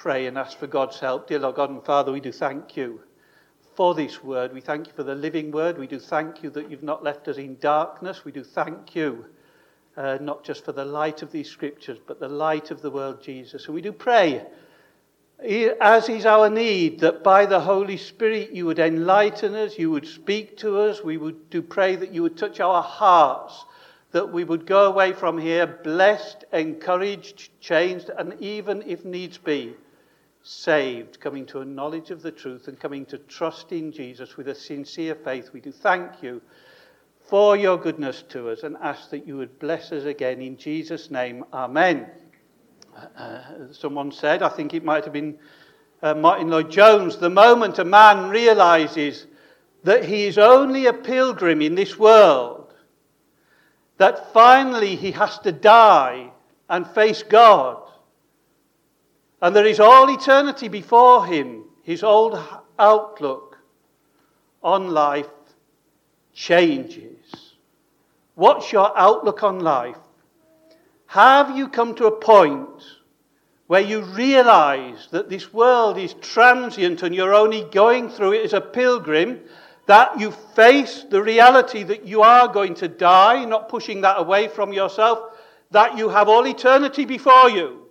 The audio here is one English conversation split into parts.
pray and ask for God's help. Dear Lord God and Father, we do thank you for this word. We thank you for the living word. We do thank you that you've not left us in darkness. We do thank you uh, not just for the light of these scriptures, but the light of the world, Jesus. And we do pray, as is our need, that by the Holy Spirit you would enlighten us, you would speak to us. We would do pray that you would touch our hearts, that we would go away from here blessed, encouraged, changed, and even, if needs be, saved, coming to a knowledge of the truth and coming to trust in Jesus with a sincere faith. We do thank you for your goodness to us and ask that you would bless us again in Jesus' name. Amen. Uh, someone said, I think it might have been uh, Martyn Lloyd-Jones, the moment a man realizes that he is only a pilgrim in this world, that finally he has to die and face God and there is all eternity before him. His old outlook on life changes. What's your outlook on life? Have you come to a point where you realize that this world is transient and you're only going through it as a pilgrim? That you face the reality that you are going to die, not pushing that away from yourself, that you have all eternity before you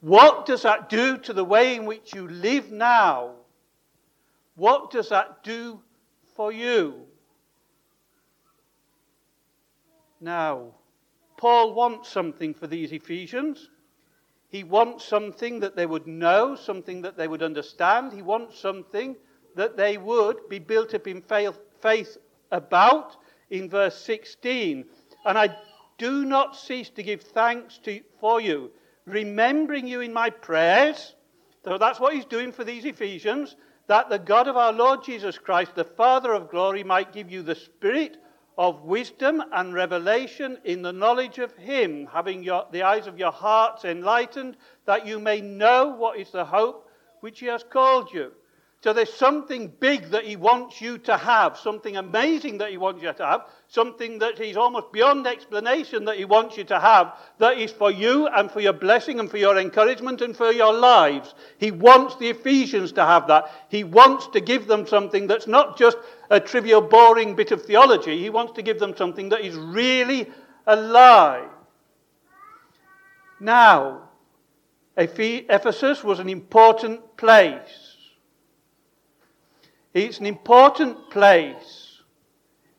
what does that do to the way in which you live now? What does that do for you? Now, Paul wants something for these Ephesians. He wants something that they would know, something that they would understand. He wants something that they would be built up in faith about in verse 16. And I do not cease to give thanks to, for you remembering you in my prayers. So that's what he's doing for these Ephesians, that the God of our Lord Jesus Christ, the Father of glory, might give you the spirit of wisdom and revelation in the knowledge of him, having your, the eyes of your hearts enlightened, that you may know what is the hope which he has called you so there's something big that he wants you to have, something amazing that he wants you to have, something that he's almost beyond explanation that he wants you to have, that is for you and for your blessing and for your encouragement and for your lives. He wants the Ephesians to have that. He wants to give them something that's not just a trivial, boring bit of theology. He wants to give them something that is really alive. Now, Ephesus was an important place. It's an important place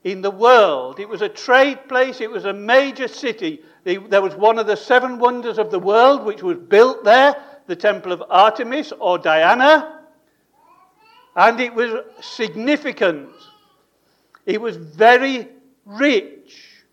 in the world. It was a trade place, it was a major city. There was one of the seven wonders of the world which was built there, the Temple of Artemis or Diana. And it was significant. It was very rich.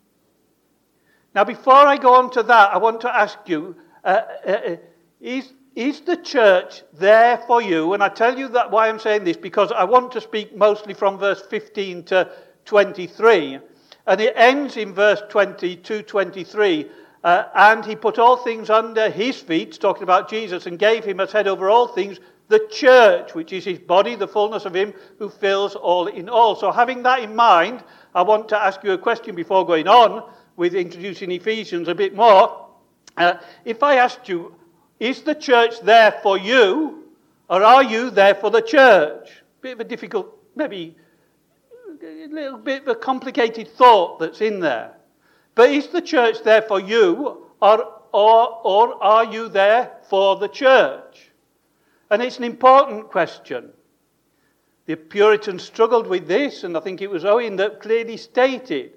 Now, before I go on to that, I want to ask you uh, uh, uh is, is the church there for you? And I tell you that why I'm saying this because I want to speak mostly from verse 15 to 23. And it ends in verse 22 23. Uh, and he put all things under his feet, talking about Jesus, and gave him as head over all things the church, which is his body, the fullness of him who fills all in all. So, having that in mind, I want to ask you a question before going on with introducing Ephesians a bit more. Uh, if I asked you, is the church there for you, or are you there for the church? Bit of a difficult, maybe a little bit of a complicated thought that's in there. But is the church there for you, or, or, or are you there for the church? And it's an important question. The Puritans struggled with this, and I think it was Owen that clearly stated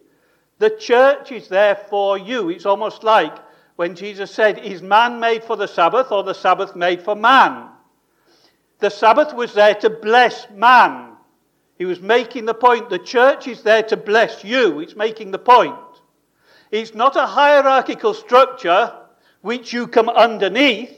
the church is there for you. It's almost like when Jesus said, Is man made for the Sabbath or the Sabbath made for man? The Sabbath was there to bless man. He was making the point the church is there to bless you. It's making the point. It's not a hierarchical structure which you come underneath.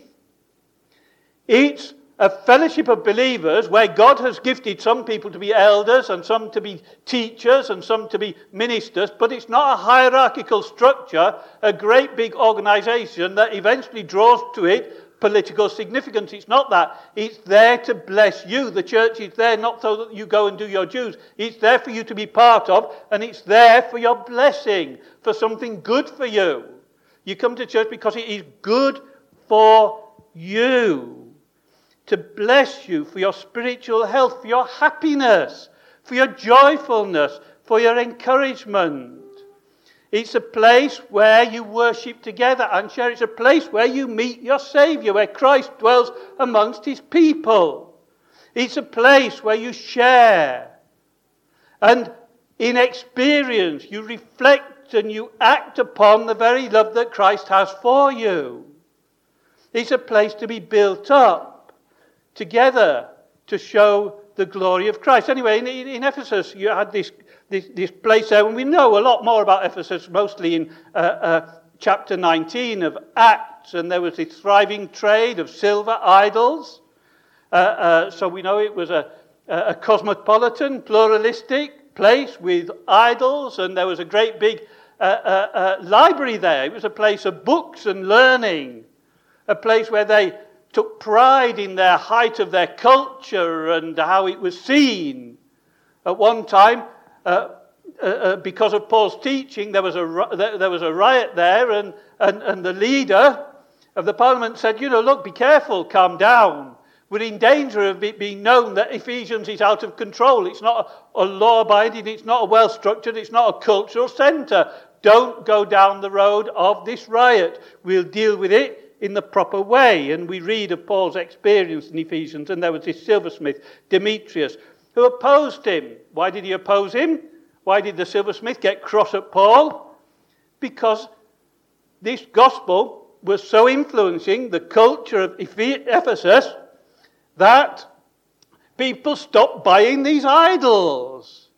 It's a fellowship of believers where God has gifted some people to be elders and some to be teachers and some to be ministers, but it's not a hierarchical structure, a great big organization that eventually draws to it political significance. It's not that. It's there to bless you. The church is there not so that you go and do your dues. It's there for you to be part of, and it's there for your blessing, for something good for you. You come to church because it is good for you. To bless you for your spiritual health, for your happiness, for your joyfulness, for your encouragement. It's a place where you worship together and share. It's a place where you meet your Savior, where Christ dwells amongst his people. It's a place where you share. And in experience, you reflect and you act upon the very love that Christ has for you. It's a place to be built up together to show the glory of Christ. Anyway, in, in Ephesus, you had this this, this place there. And we know a lot more about Ephesus, mostly in uh, uh, chapter 19 of Acts. And there was this thriving trade of silver idols. Uh, uh so we know it was a, a cosmopolitan, pluralistic place with idols. And there was a great big uh, uh, library there. It was a place of books and learning, a place where they took pride in their height of their culture and how it was seen. At one time, uh, uh, uh, because of Paul's teaching, there was a, there was a riot there, and, and, and the leader of the parliament said, You know, look, be careful, calm down. We're in danger of it being known that Ephesians is out of control. It's not a, law abiding, it's not a well structured, it's not a cultural centre. Don't go down the road of this riot. We'll deal with it in the proper way. And we read of Paul's experience in Ephesians, and there was this silversmith, Demetrius, who opposed him. Why did he oppose him? Why did the silversmith get cross at Paul? Because this gospel was so influencing the culture of Ephesus that people stopped buying these idols.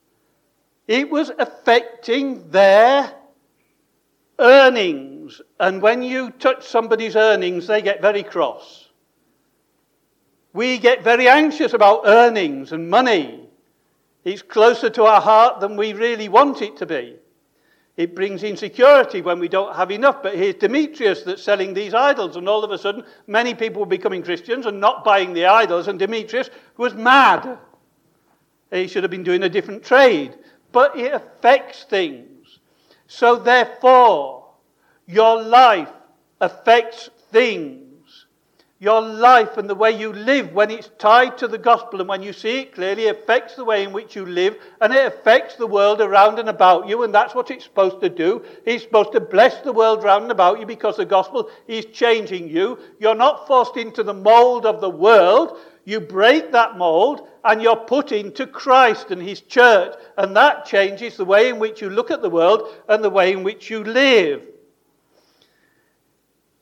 It was affecting their earnings. And when you touch somebody's earnings, they get very cross. We get very anxious about earnings and money. It's closer to our heart than we really want it to be. It brings insecurity when we don't have enough. But here's Demetrius that's selling these idols, and all of a sudden, many people were becoming Christians and not buying the idols, and Demetrius was mad. He should have been doing a different trade. But it affects things. So, therefore, your life affects things your life and the way you live, when it's tied to the gospel and when you see it clearly, affects the way in which you live and it affects the world around and about you. And that's what it's supposed to do. It's supposed to bless the world around and about you because the gospel is changing you. You're not forced into the mold of the world. You break that mold and you're put into Christ and His church. And that changes the way in which you look at the world and the way in which you live.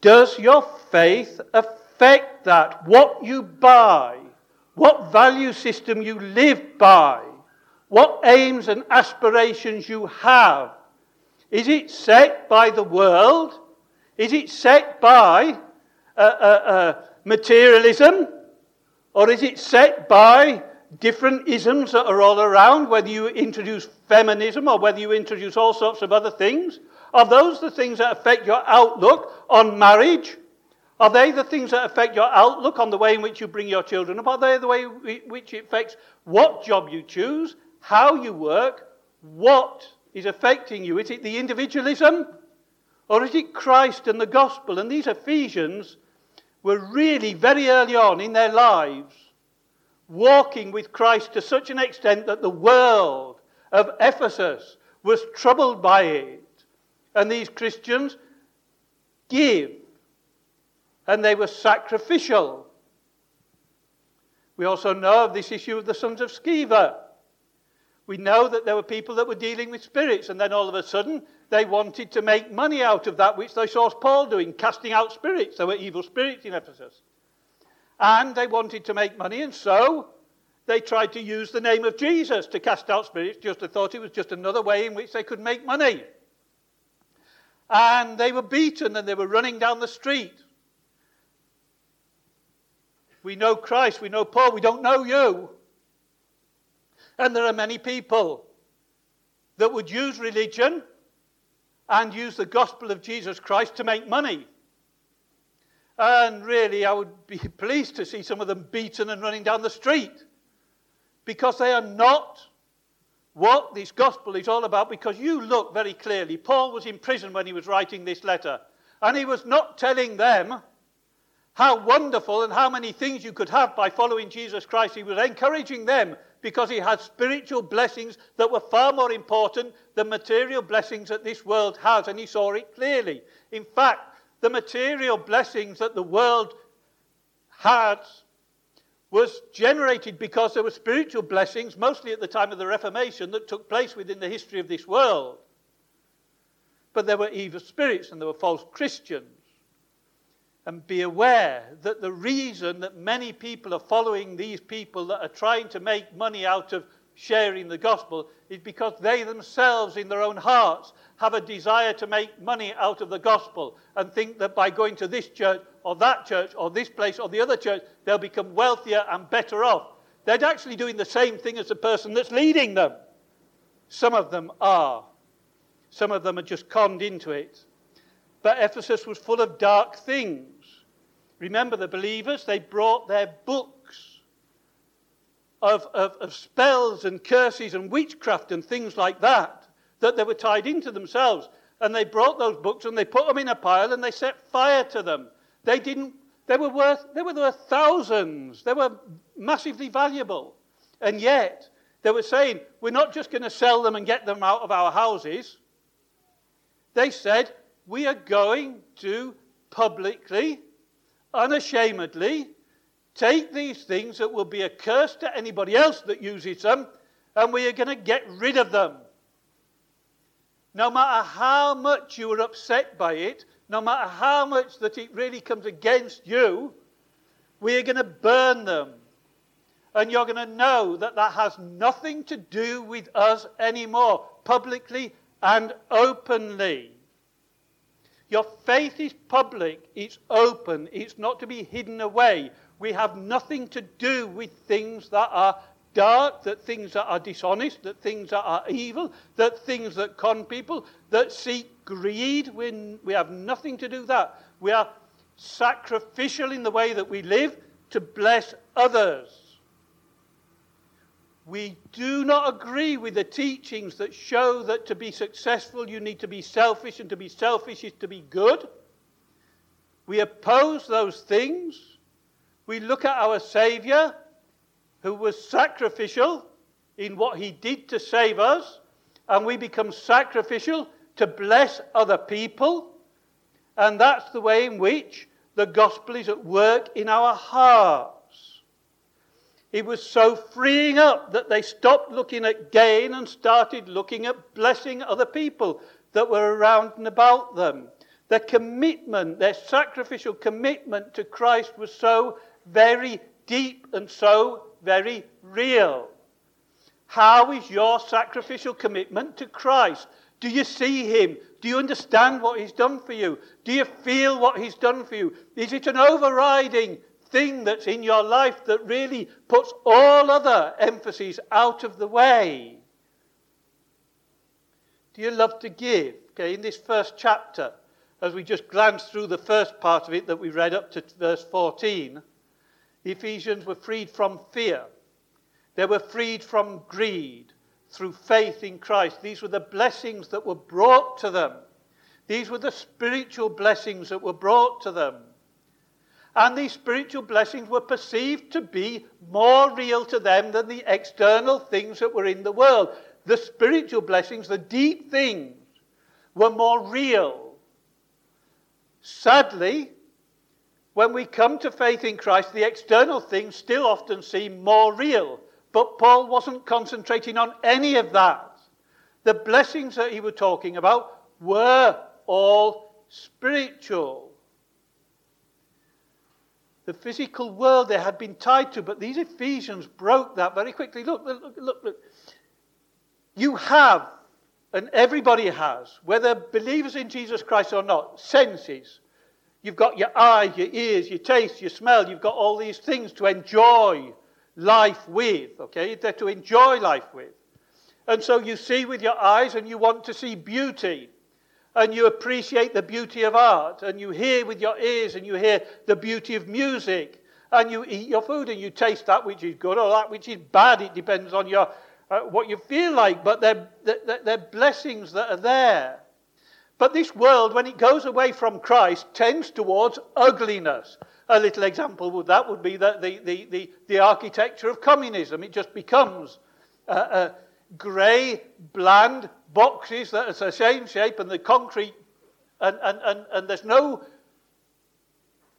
Does your faith affect? that. What you buy, what value system you live by, what aims and aspirations you have. Is it set by the world? Is it set by uh, uh, uh, materialism? Or is it set by different isms that are all around, whether you introduce feminism or whether you introduce all sorts of other things? Are those the things that affect your outlook on marriage are they the things that affect your outlook on the way in which you bring your children up? Are they the way in which it affects what job you choose, how you work, what is affecting you? Is it the individualism? Or is it Christ and the gospel? And these Ephesians were really very early on in their lives walking with Christ to such an extent that the world of Ephesus was troubled by it. And these Christians give and they were sacrificial. We also know of this issue of the sons of Sceva. We know that there were people that were dealing with spirits, and then all of a sudden they wanted to make money out of that which they saw Paul doing, casting out spirits. There were evil spirits in Ephesus. And they wanted to make money, and so they tried to use the name of Jesus to cast out spirits, just they thought it was just another way in which they could make money. And they were beaten and they were running down the street. We know Christ, we know Paul, we don't know you. And there are many people that would use religion and use the gospel of Jesus Christ to make money. And really, I would be pleased to see some of them beaten and running down the street because they are not what this gospel is all about. Because you look very clearly, Paul was in prison when he was writing this letter, and he was not telling them how wonderful and how many things you could have by following Jesus Christ. He was encouraging them because he had spiritual blessings that were far more important than material blessings that this world has, and he saw it clearly. In fact, the material blessings that the world had was generated because there were spiritual blessings, mostly at the time of the Reformation, that took place within the history of this world. But there were evil spirits and there were false Christians. And be aware that the reason that many people are following these people that are trying to make money out of sharing the gospel is because they themselves, in their own hearts, have a desire to make money out of the gospel and think that by going to this church or that church or this place or the other church, they'll become wealthier and better off. They're actually doing the same thing as the person that's leading them. Some of them are. Some of them are just conned into it. But Ephesus was full of dark things. Remember the believers? They brought their books of, of, of, spells and curses and witchcraft and things like that, that they were tied into themselves. And they brought those books and they put them in a pile and they set fire to them. They didn't, they were worth, they were worth thousands. They were massively valuable. And yet, they were saying, we're not just going to sell them and get them out of our houses. They said, we are going to publicly, unashamedly, take these things that will be a curse to anybody else that uses them, and we are going to get rid of them. No matter how much you are upset by it, no matter how much that it really comes against you, we are going to burn them. And you're going to know that that has nothing to do with us anymore, publicly and openly. Your faith is public, it's open, it's not to be hidden away. We have nothing to do with things that are dark, that things that are dishonest, that things that are evil, that things that con people, that seek greed. We, we have nothing to do that. We are sacrificial in the way that we live to bless others. We do not agree with the teachings that show that to be successful you need to be selfish and to be selfish is to be good. We oppose those things. We look at our Savior who was sacrificial in what he did to save us, and we become sacrificial to bless other people. And that's the way in which the gospel is at work in our heart. It was so freeing up that they stopped looking at gain and started looking at blessing other people that were around and about them. Their commitment, their sacrificial commitment to Christ was so very deep and so very real. How is your sacrificial commitment to Christ? Do you see him? Do you understand what he's done for you? Do you feel what he's done for you? Is it an overriding thing that's in your life that really puts all other emphases out of the way? Do you love to give? Okay, in this first chapter, as we just glanced through the first part of it that we read up to verse 14, the Ephesians were freed from fear. They were freed from greed through faith in Christ. These were the blessings that were brought to them. These were the spiritual blessings that were brought to them. And these spiritual blessings were perceived to be more real to them than the external things that were in the world. The spiritual blessings, the deep things, were more real. Sadly, when we come to faith in Christ, the external things still often seem more real. But Paul wasn't concentrating on any of that. The blessings that he was talking about were all spiritual the physical world they had been tied to. But these Ephesians broke that very quickly. Look, look, look, look. You have, and everybody has, whether believers in Jesus Christ or not, senses. You've got your eyes, your ears, your taste, your smell. You've got all these things to enjoy life with, okay? They're to enjoy life with. And so you see with your eyes and you want to see beauty and you appreciate the beauty of art, and you hear with your ears, and you hear the beauty of music, and you eat your food, and you taste that which is good or that which is bad. It depends on your, uh, what you feel like, but they're, they're, they're blessings that are there. But this world, when it goes away from Christ, tends towards ugliness. A little example would that would be the, the, the, the, the architecture of communism. It just becomes uh, uh, grey, bland boxes that are the same shape and the concrete, and, and, and, and there's no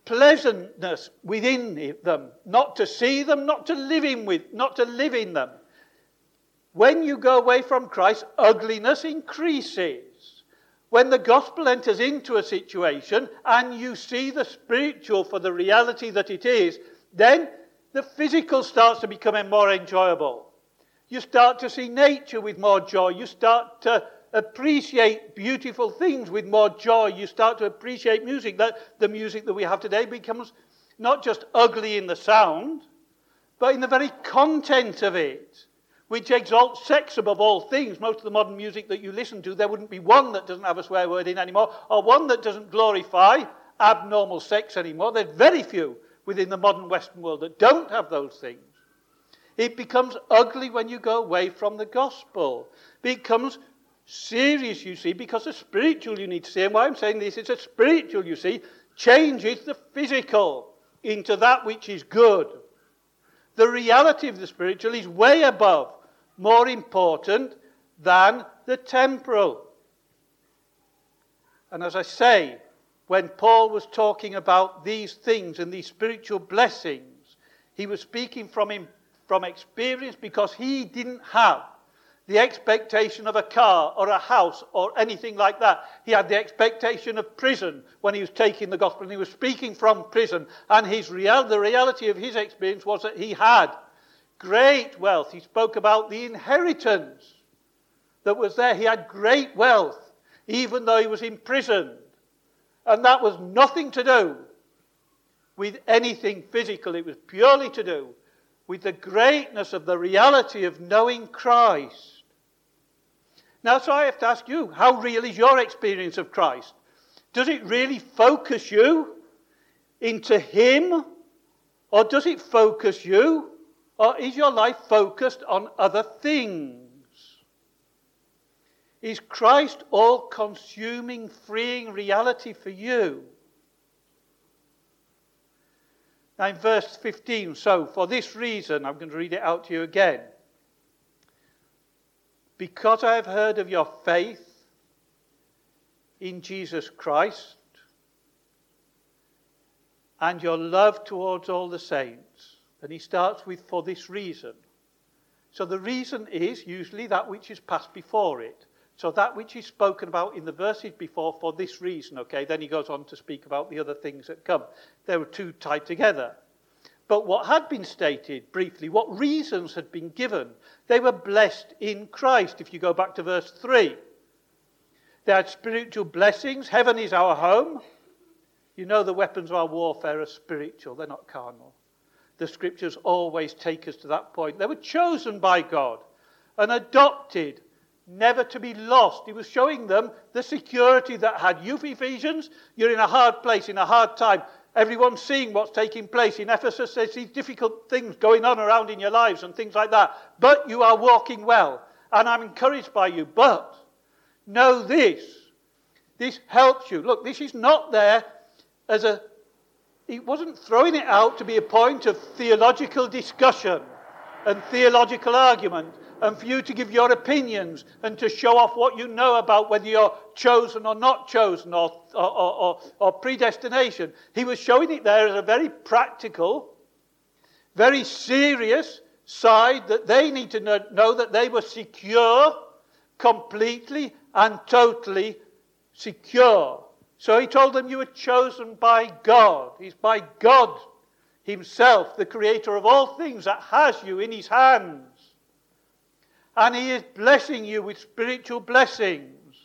pleasantness within them, not to see them, not to live in with, not to live in them. When you go away from Christ, ugliness increases. When the gospel enters into a situation and you see the spiritual for the reality that it is, then the physical starts to become more enjoyable. You start to see nature with more joy. You start to appreciate beautiful things with more joy. You start to appreciate music. That the music that we have today becomes not just ugly in the sound, but in the very content of it, which exalts sex above all things. Most of the modern music that you listen to, there wouldn't be one that doesn't have a swear word in anymore, or one that doesn't glorify abnormal sex anymore. There's very few within the modern Western world that don't have those things. It becomes ugly when you go away from the gospel. It becomes serious, you see, because the spiritual you need to see, and why I'm saying this is a spiritual, you see, changes the physical into that which is good. The reality of the spiritual is way above, more important than the temporal. And as I say, when Paul was talking about these things and these spiritual blessings, he was speaking from, him, from experience because he didn't have the expectation of a car or a house or anything like that. He had the expectation of prison when he was taking the gospel and he was speaking from prison. And his real, the reality of his experience was that he had great wealth. He spoke about the inheritance that was there. He had great wealth, even though he was imprisoned. And that was nothing to do with anything physical, it was purely to do with the greatness of the reality of knowing Christ. Now, so I have to ask you, how real is your experience of Christ? Does it really focus you into Him? Or does it focus you? Or is your life focused on other things? Is Christ all consuming, freeing reality for you? Now, in verse 15, so for this reason, I'm going to read it out to you again. Because I have heard of your faith in Jesus Christ and your love towards all the saints. And he starts with, for this reason. So the reason is usually that which is passed before it. So that which is spoken about in the verses before, for this reason, okay? Then he goes on to speak about the other things that come. They were two tied together. But what had been stated briefly, what reasons had been given, they were blessed in Christ. If you go back to verse 3, they had spiritual blessings. Heaven is our home. You know the weapons of our warfare are spiritual, they're not carnal. The scriptures always take us to that point. They were chosen by God and adopted, never to be lost. He was showing them the security that had you, Ephesians. You're in a hard place, in a hard time. Everyone's seeing what's taking place. In Ephesus, there's these difficult things going on around in your lives and things like that. But you are walking well. And I'm encouraged by you. But know this. This helps you. Look, this is not there as a. He wasn't throwing it out to be a point of theological discussion and theological argument and for you to give your opinions and to show off what you know about whether you're chosen or not chosen or, or, or, or, predestination. He was showing it there as a very practical, very serious side that they need to know, know that they were secure, completely and totally secure. So he told them, You were chosen by God. He's by God Himself, the creator of all things, that has you in His hands. And He is blessing you with spiritual blessings.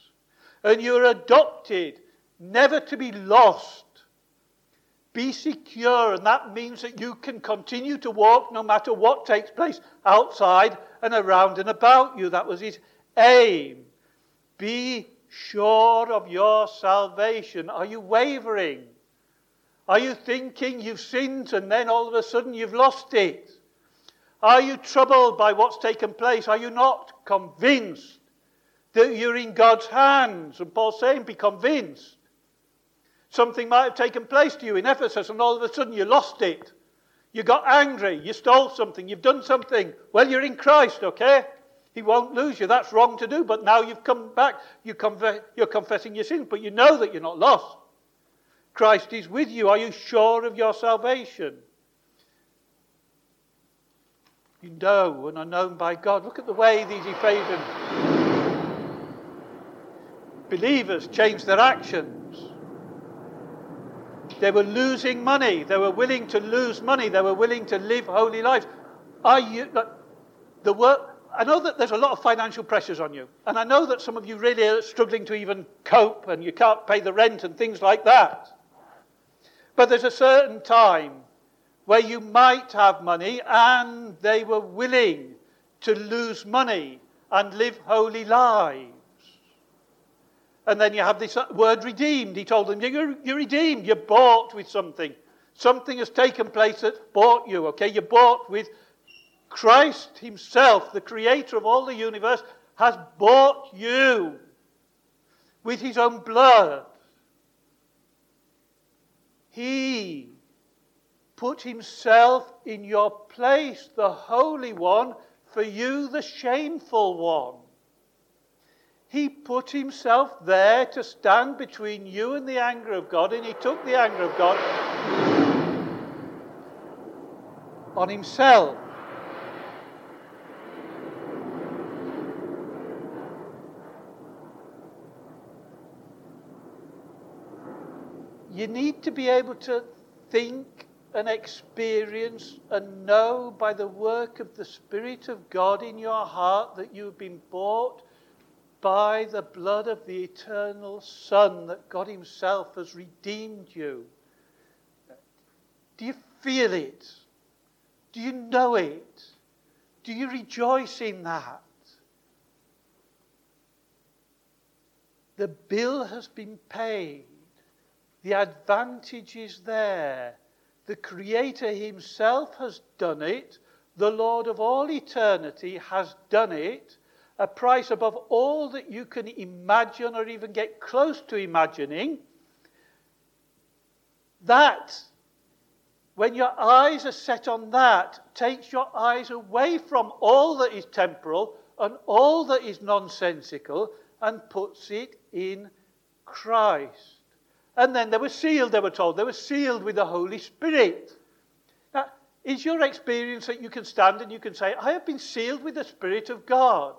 And you're adopted, never to be lost. Be secure, and that means that you can continue to walk no matter what takes place outside and around and about you. That was His aim. Be sure of your salvation. Are you wavering? Are you thinking you've sinned and then all of a sudden you've lost it? Are you troubled by what's taken place? Are you not convinced that you're in God's hands. And Paul's saying, be convinced. Something might have taken place to you in Ephesus, and all of a sudden you lost it. You got angry, you stole something, you've done something. Well, you're in Christ, okay? He won't lose you. That's wrong to do, but now you've come back. You conf- you're confessing your sins, but you know that you're not lost. Christ is with you. Are you sure of your salvation? You know and are known by God. Look at the way these Ephesian believers changed their actions. They were losing money. They were willing to lose money. They were willing to live holy lives. Are you the work? I know that there's a lot of financial pressures on you, and I know that some of you really are struggling to even cope, and you can't pay the rent and things like that. But there's a certain time where you might have money, and they were willing to lose money and live holy lives. And then you have this word redeemed. He told them, you're, you're redeemed. You're bought with something. Something has taken place that bought you, okay? You're bought with Christ Himself, the creator of all the universe, has bought you with His own blood. He put Himself in your place, the Holy One, for you, the shameful one. He put himself there to stand between you and the anger of God, and he took the anger of God on himself. You need to be able to think and experience and know by the work of the Spirit of God in your heart that you've been bought by the blood of the eternal Son, that God Himself has redeemed you. Do you feel it? Do you know it? Do you rejoice in that? The bill has been paid. The advantage is there. The Creator Himself has done it. The Lord of all eternity has done it a price above all that you can imagine or even get close to imagining, that, when your eyes are set on that, takes your eyes away from all that is temporal and all that is nonsensical and puts it in Christ. And then they were sealed, they were told. They were sealed with the Holy Spirit. Now, is your experience that you can stand and you can say, I have been sealed with the Spirit of God?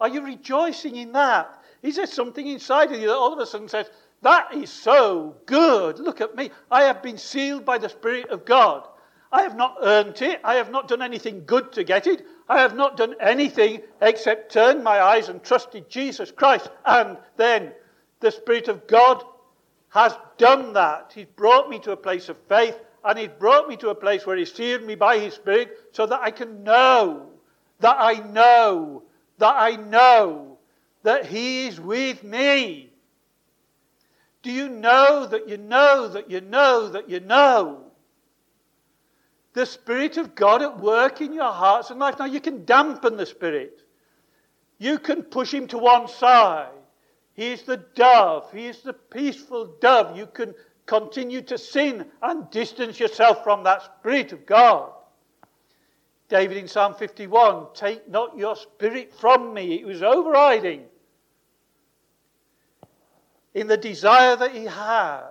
Are you rejoicing in that? Is there something inside of you that all of a sudden says, That is so good? Look at me. I have been sealed by the Spirit of God. I have not earned it. I have not done anything good to get it. I have not done anything except turn my eyes and trusted Jesus Christ. And then the Spirit of God has done that. He's brought me to a place of faith and He's brought me to a place where He's sealed me by His Spirit so that I can know, that I know that I know that He is with me. Do you know that you know that you know that you know? The Spirit of God at work in your hearts and life. Now, you can dampen the Spirit, you can push Him to one side. He is the dove, He is the peaceful dove. You can continue to sin and distance yourself from that Spirit of God. David in Psalm 51 Take not your spirit from me. It was overriding in the desire that he had.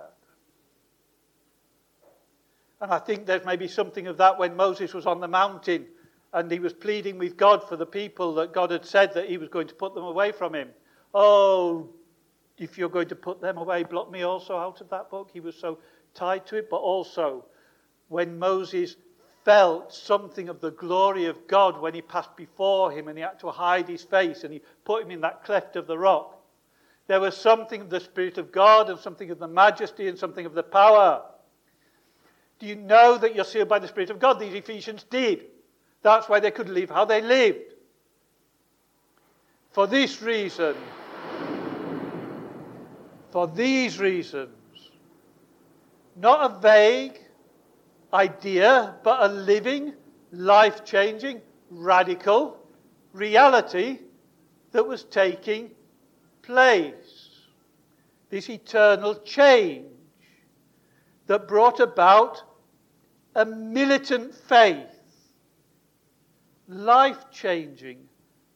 And I think there's maybe something of that when Moses was on the mountain and he was pleading with God for the people that God had said that he was going to put them away from him. Oh, if you're going to put them away, blot me also out of that book. He was so tied to it. But also, when Moses felt something of the glory of God when he passed before him and he had to hide his face and he put him in that cleft of the rock. There was something of the Spirit of God and something of the majesty and something of the power. Do you know that you're sealed by the Spirit of God? These Ephesians did. That's why they could live how they lived. For this reason, for these reasons, not a vague, idea, but a living, life changing, radical reality that was taking place, this eternal change that brought about a militant faith, life changing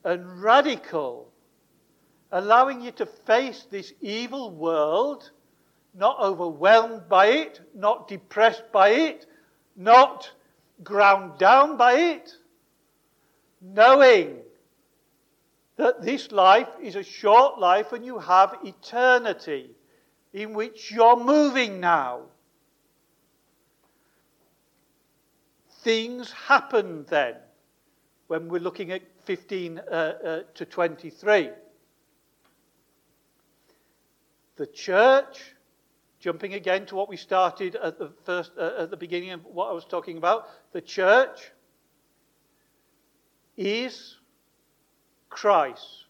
and radical, allowing you to face this evil world, not overwhelmed by it, not depressed by it, not ground down by it, knowing that this life is a short life and you have eternity in which you're moving now. Things happen then when we're looking at 15 uh, uh, to 23. The church, jumping again to what we started at the first uh, at the beginning of what I was talking about, the church is Christ.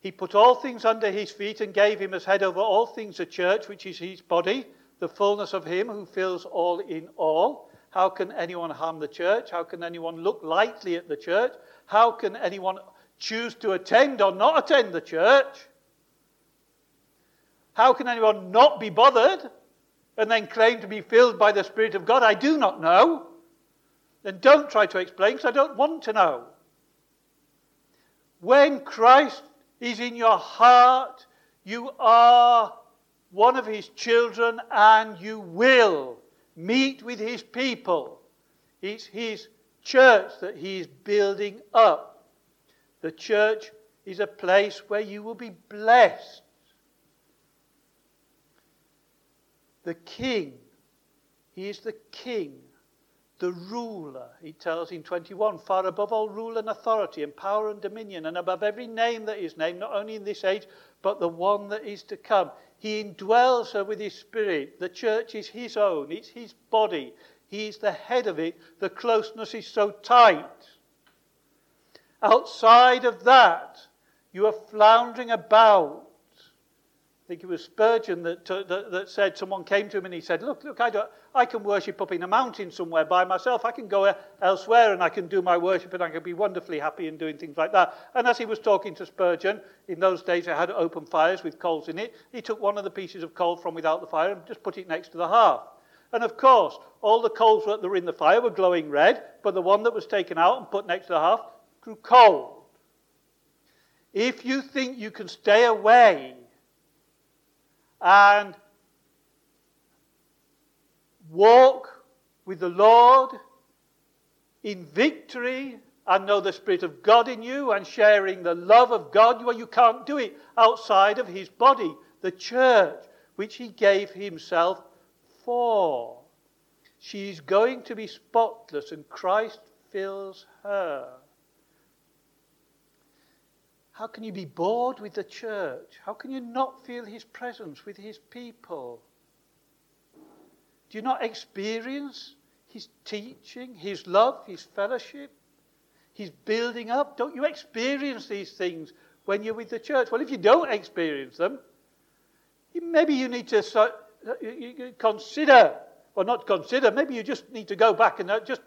He put all things under his feet and gave him as head over all things a church, which is his body, the fullness of him who fills all in all. How can anyone harm the church? How can anyone look lightly at the church? How can anyone choose to attend or not attend the church? How can anyone not be bothered and then claim to be filled by the Spirit of God? I do not know. Then don't try to explain because I don't want to know. When Christ is in your heart, you are one of his children and you will meet with his people. It's his church that he is building up. The church is a place where you will be blessed. The king, he is the king the ruler, he tells in 21, far above all rule and authority and power and dominion, and above every name that is named, not only in this age, but the one that is to come. He indwells her with his spirit. The church is his own, it's his body. He's the head of it. The closeness is so tight. Outside of that, you are floundering about I think it was Spurgeon that, uh, that, that, said, someone came to him and he said, Look, look, I, don't, I can worship up in a mountain somewhere by myself. I can go elsewhere and I can do my worship and I can be wonderfully happy in doing things like that. And as he was talking to Spurgeon, in those days they had open fires with coals in it. He took one of the pieces of coal from without the fire and just put it next to the hearth. And of course, all the coals that were in the fire were glowing red, but the one that was taken out and put next to the hearth grew cold. If you think you can stay away and walk with the Lord in victory and know the Spirit of God in you and sharing the love of God, well, you can't do it outside of His body, the church, which He gave Himself for. She is going to be spotless, and Christ fills her. How can you be bored with the church? How can you not feel his presence with his people? Do you not experience his teaching, his love, his fellowship, his building up? Don't you experience these things when you're with the church? Well, if you don't experience them, maybe you need to consider, or not consider, maybe you just need to go back and uh, just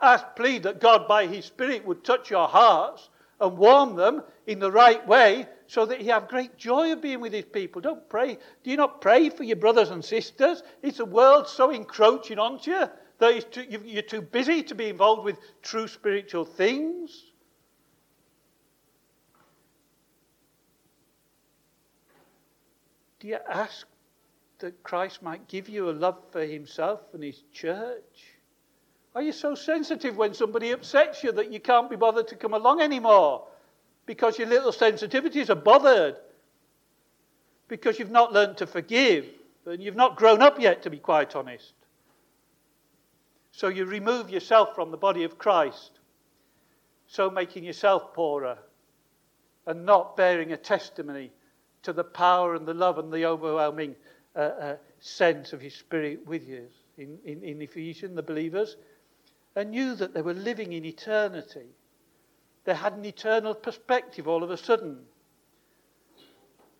ask, plead that God by his Spirit would touch your hearts and warm them in the right way so that you have great joy of being with his people. Don't pray. Do you not pray for your brothers and sisters? It's a world so encroaching onto you that too, you're too busy to be involved with true spiritual things. Do you ask that Christ might give you a love for himself and his church? Are you so sensitive when somebody upsets you that you can't be bothered to come along anymore? Because your little sensitivities are bothered. Because you've not learned to forgive. And you've not grown up yet, to be quite honest. So you remove yourself from the body of Christ. So making yourself poorer. And not bearing a testimony to the power and the love and the overwhelming uh, uh, sense of His Spirit with you. In, in, in Ephesians, the believers, and knew that they were living in eternity. They had an eternal perspective all of a sudden.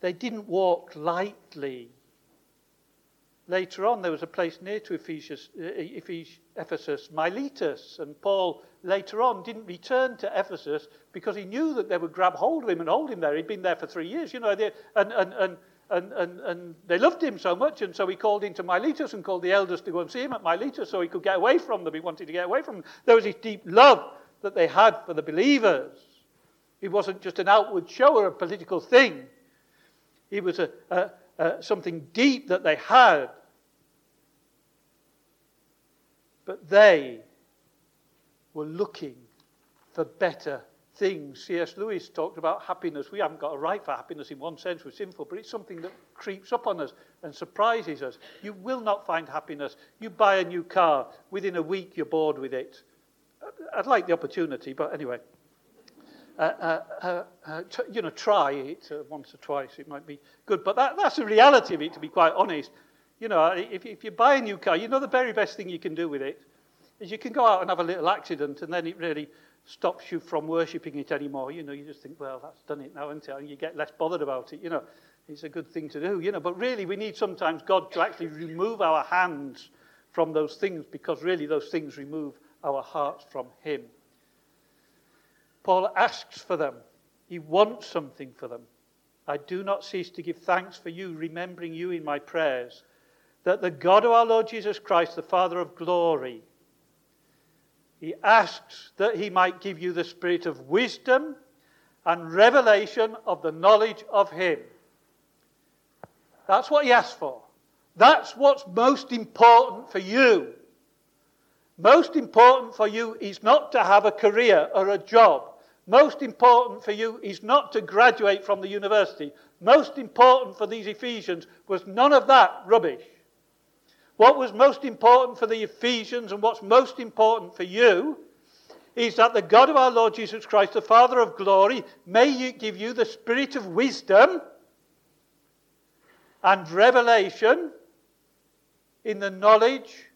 They didn't walk lightly. later on, there was a place near to Ephesus, uh, Ephesus, Miletus, and Paul later on didn't return to Ephesus because he knew that they would grab hold of him and hold him there. He'd been there for three years, you know, and, and, and, and, and, and they loved him so much, and so he called into Miletus and called the elders to go and see him at Miletus so he could get away from them. He wanted to get away from them. There was this deep love that they had for the believers. He wasn't just an outward show or a political thing. He was a, a, a, something deep that they had. But they were looking for better things. C.S. Lewis talked about happiness. We haven't got a right for happiness in one sense, we're sinful, but it's something that creeps up on us and surprises us. You will not find happiness. You buy a new car, within a week you're bored with it. I'd like the opportunity, but anyway. Uh, uh, uh, uh t- you know, try it uh, once or twice, it might be good. But that, that's the reality of it, to be quite honest. You know, if, if you buy a new car, you know the very best thing you can do with it is you can go out and have a little accident, and then it really stops you from worshipping it anymore. You know, you just think, well, that's done it now, isn't it? And you get less bothered about it. You know, it's a good thing to do. You know, but really, we need sometimes God to actually remove our hands from those things because really those things remove our hearts from Him. Paul asks for them. He wants something for them. I do not cease to give thanks for you, remembering you in my prayers, that the God of our Lord Jesus Christ, the Father of glory, he asks that he might give you the spirit of wisdom and revelation of the knowledge of him. That's what he asks for. That's what's most important for you. Most important for you is not to have a career or a job. Most important for you is not to graduate from the university. Most important for these Ephesians was none of that rubbish. What was most important for the Ephesians and what's most important for you is that the God of our Lord Jesus Christ, the Father of glory, may give you the spirit of wisdom and revelation in the knowledge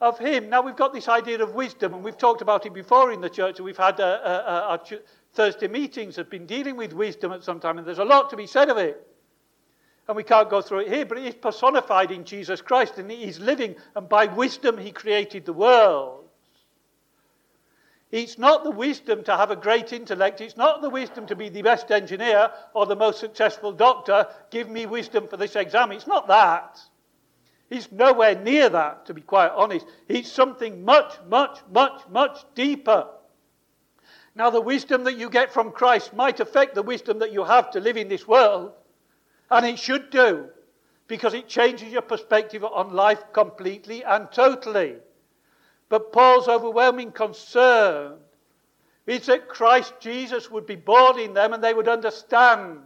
of Him. Now, we've got this idea of wisdom, and we've talked about it before in the church. and We've had uh, uh, uh our Thursday meetings have been dealing with wisdom at some time, and there's a lot to be said of it. And we can't go through it here, but it is personified in Jesus Christ, and He is living, and by wisdom He created the world. It's not the wisdom to have a great intellect. It's not the wisdom to be the best engineer or the most successful doctor. Give me wisdom for this exam. It's not that. He's nowhere near that, to be quite honest. He's something much, much, much, much deeper. Now, the wisdom that you get from Christ might affect the wisdom that you have to live in this world, and it should do, because it changes your perspective on life completely and totally. But Paul's overwhelming concern is that Christ Jesus would be born in them and they would understand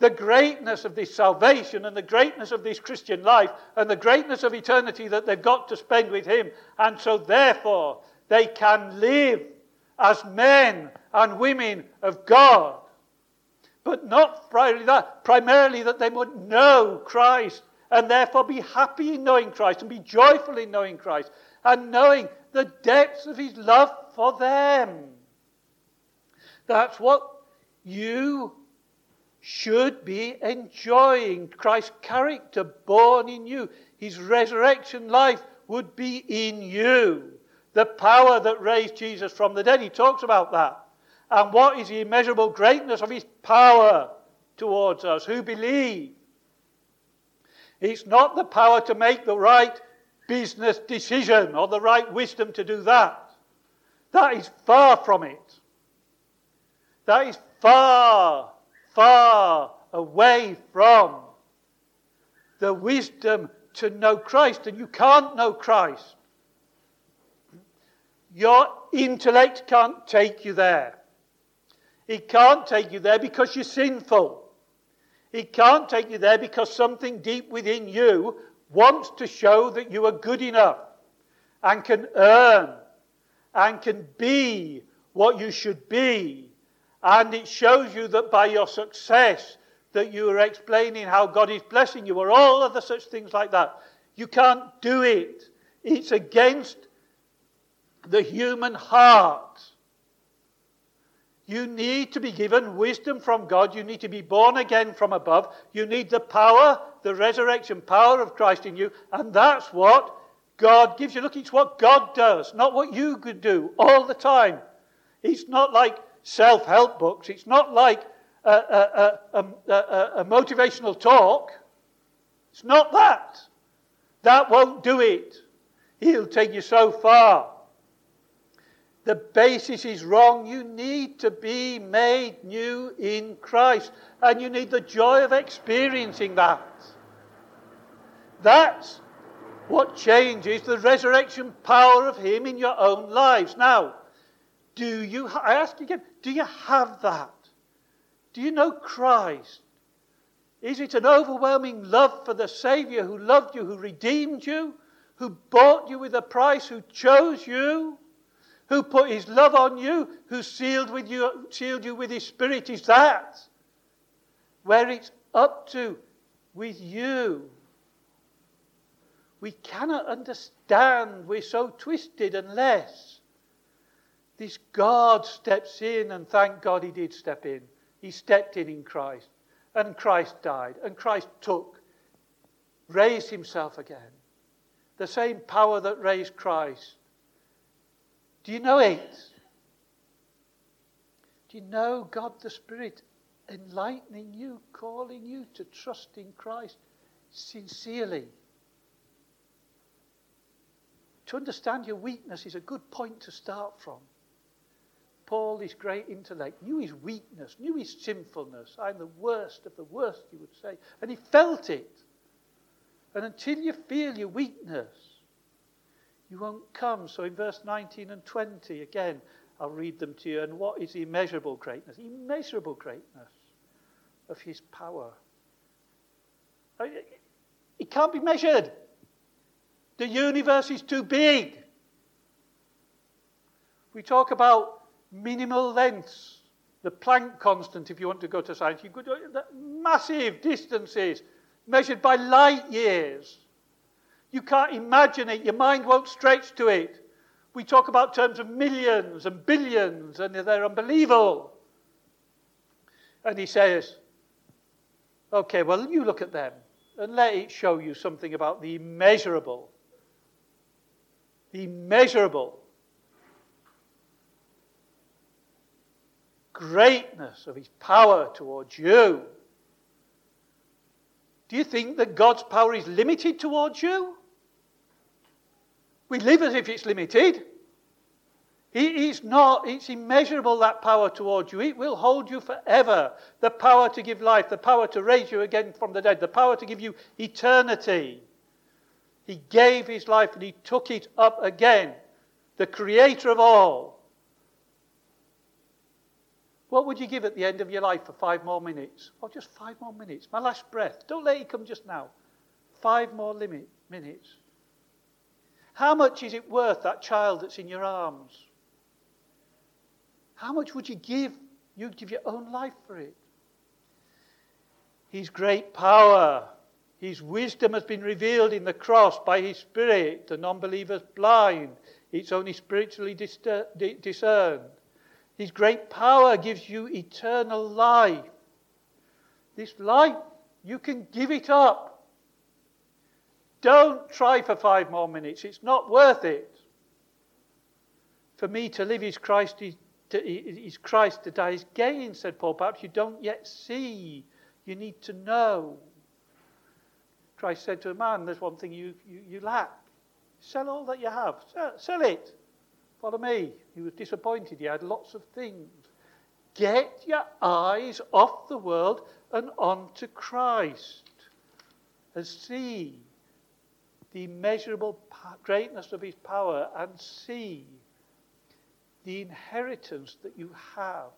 the greatness of this salvation and the greatness of this Christian life and the greatness of eternity that they've got to spend with Him. And so, therefore, they can live as men and women of God. But not primarily that, primarily that they would know Christ and therefore be happy in knowing Christ and be joyful in knowing Christ and knowing the depths of His love for them. That's what you should be enjoying Christ's character born in you. His resurrection life would be in you. The power that raised Jesus from the dead. He talks about that. And what is the immeasurable greatness of his power towards us who believe? It's not the power to make the right business decision or the right wisdom to do that. That is far from it. That is far far away from the wisdom to know Christ. And you can't know Christ. Your intellect can't take you there. It can't take you there because you're sinful. He can't take you there because something deep within you wants to show that you are good enough and can earn and can be what you should be and it shows you that by your success, that you are explaining how God is blessing you, or all other such things like that. You can't do it. It's against the human heart. You need to be given wisdom from God. You need to be born again from above. You need the power the resurrection power of Christ in you, and that's what God gives you. Look, it's what God does, not what you could do all the time. It's not like self help books, it's not like a, a, a, a, motivational talk. It's not that. That won't do it. He'll take you so far. The basis is wrong. You need to be made new in Christ, and you need the joy of experiencing that. That's what changes the resurrection power of Him in your own lives. Now, do you, I ask you again, do you have that? Do you know Christ? Is it an overwhelming love for the Savior who loved you, who redeemed you, who bought you with a price, who chose you? Who put his love on you, who sealed, with you, sealed you with his spirit, is that. Where it's up to with you. We cannot understand. We're so twisted unless this God steps in, and thank God he did step in. He stepped in in Christ, and Christ died, and Christ took, raised himself again. The same power that raised Christ do you know it? Do you know God the Spirit enlightening you, calling you to trust in Christ sincerely? To understand your weakness is a good point to start from. Paul, his great intellect, knew his weakness, knew his sinfulness. I'm the worst of the worst, he would say. And he felt it. And until you feel your weakness, you won't come. So in verse 19 and 20, again, I'll read them to you. And what is immeasurable greatness? Immeasurable greatness of his power. It can't be measured. The universe is too big. We talk about minimal lengths, the Planck constant, if you want to go to science. You could uh, massive distances measured by light years. You can't imagine it. Your mind won't stretch to it. We talk about terms of millions and billions, and they're unbelievable. And he says, okay, well, you look at them and let it show you something about the immeasurable. The immeasurable greatness of his power towards you. Do you think that God's power is limited towards you? We live as if it's limited. It is not, it's immeasurable that power towards you. It will hold you forever. The power to give life, the power to raise you again from the dead, the power to give you eternity. He gave his life and he took it up again. The creator of all. What would you give at the end of your life for five more minutes? Or oh, just five more minutes? My last breath. Don't let it come just now. Five more limit, minutes. How much is it worth, that child that's in your arms? How much would you give? You'd give your own life for it. His great power, His wisdom has been revealed in the cross by His Spirit. The non believer's blind, it's only spiritually discerned. His great power gives you eternal life. This life, you can give it up. Don't try for five more minutes. It's not worth it. For me to live is Christ, is Christ to die is gain, said Paul. Perhaps you don't yet see. You need to know. Christ said to a man, There's one thing you, you, you lack. Sell all that you have. Sell, sell it. Follow me. He was disappointed. He had lots of things. Get your eyes off the world and onto Christ. And see the immeasurable greatness of his power and see the inheritance that you have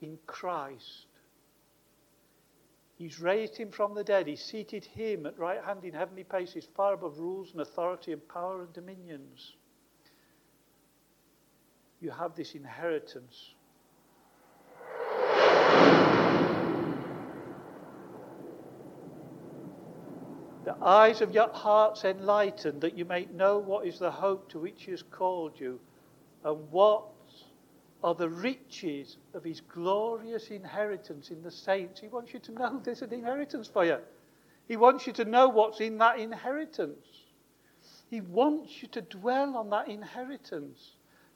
in Christ. He's raised him from the dead. He's seated him at right hand in heavenly places, far above rules and authority and power and dominions. You have this inheritance. The eyes of your hearts enlightened, that you may know what is the hope to which he has called you, and what are the riches of his glorious inheritance in the saints. He wants you to know there's an inheritance for you. He wants you to know what's in that inheritance. He wants you to dwell on that inheritance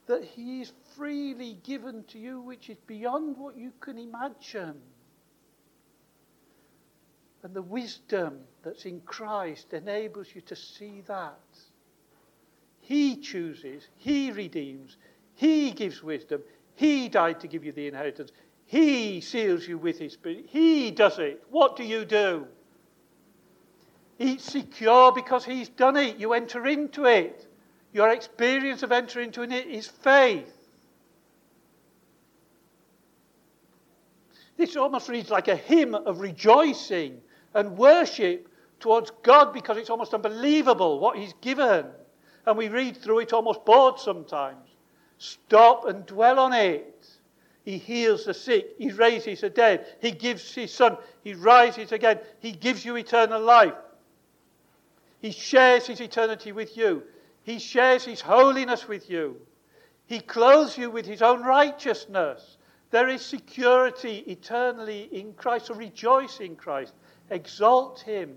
that he is freely given to you, which is beyond what you can imagine. And the wisdom that's in Christ enables you to see that. He chooses, He redeems, He gives wisdom, He died to give you the inheritance, He seals you with His Spirit, He does it. What do you do? It's secure because He's done it. You enter into it. Your experience of entering into it is faith. This almost reads like a hymn of rejoicing and worship towards God because it's almost unbelievable what He's given. And we read through it almost bored sometimes. Stop and dwell on it. He heals the sick. He raises the dead. He gives His Son. He rises again. He gives you eternal life. He shares His eternity with you. He shares his holiness with you. He clothes you with his own righteousness. There is security eternally in Christ. So rejoice in Christ. Exalt him.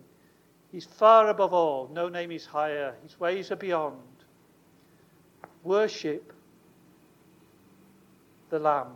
He's far above all. No name is higher. His ways are beyond. Worship the Lamb.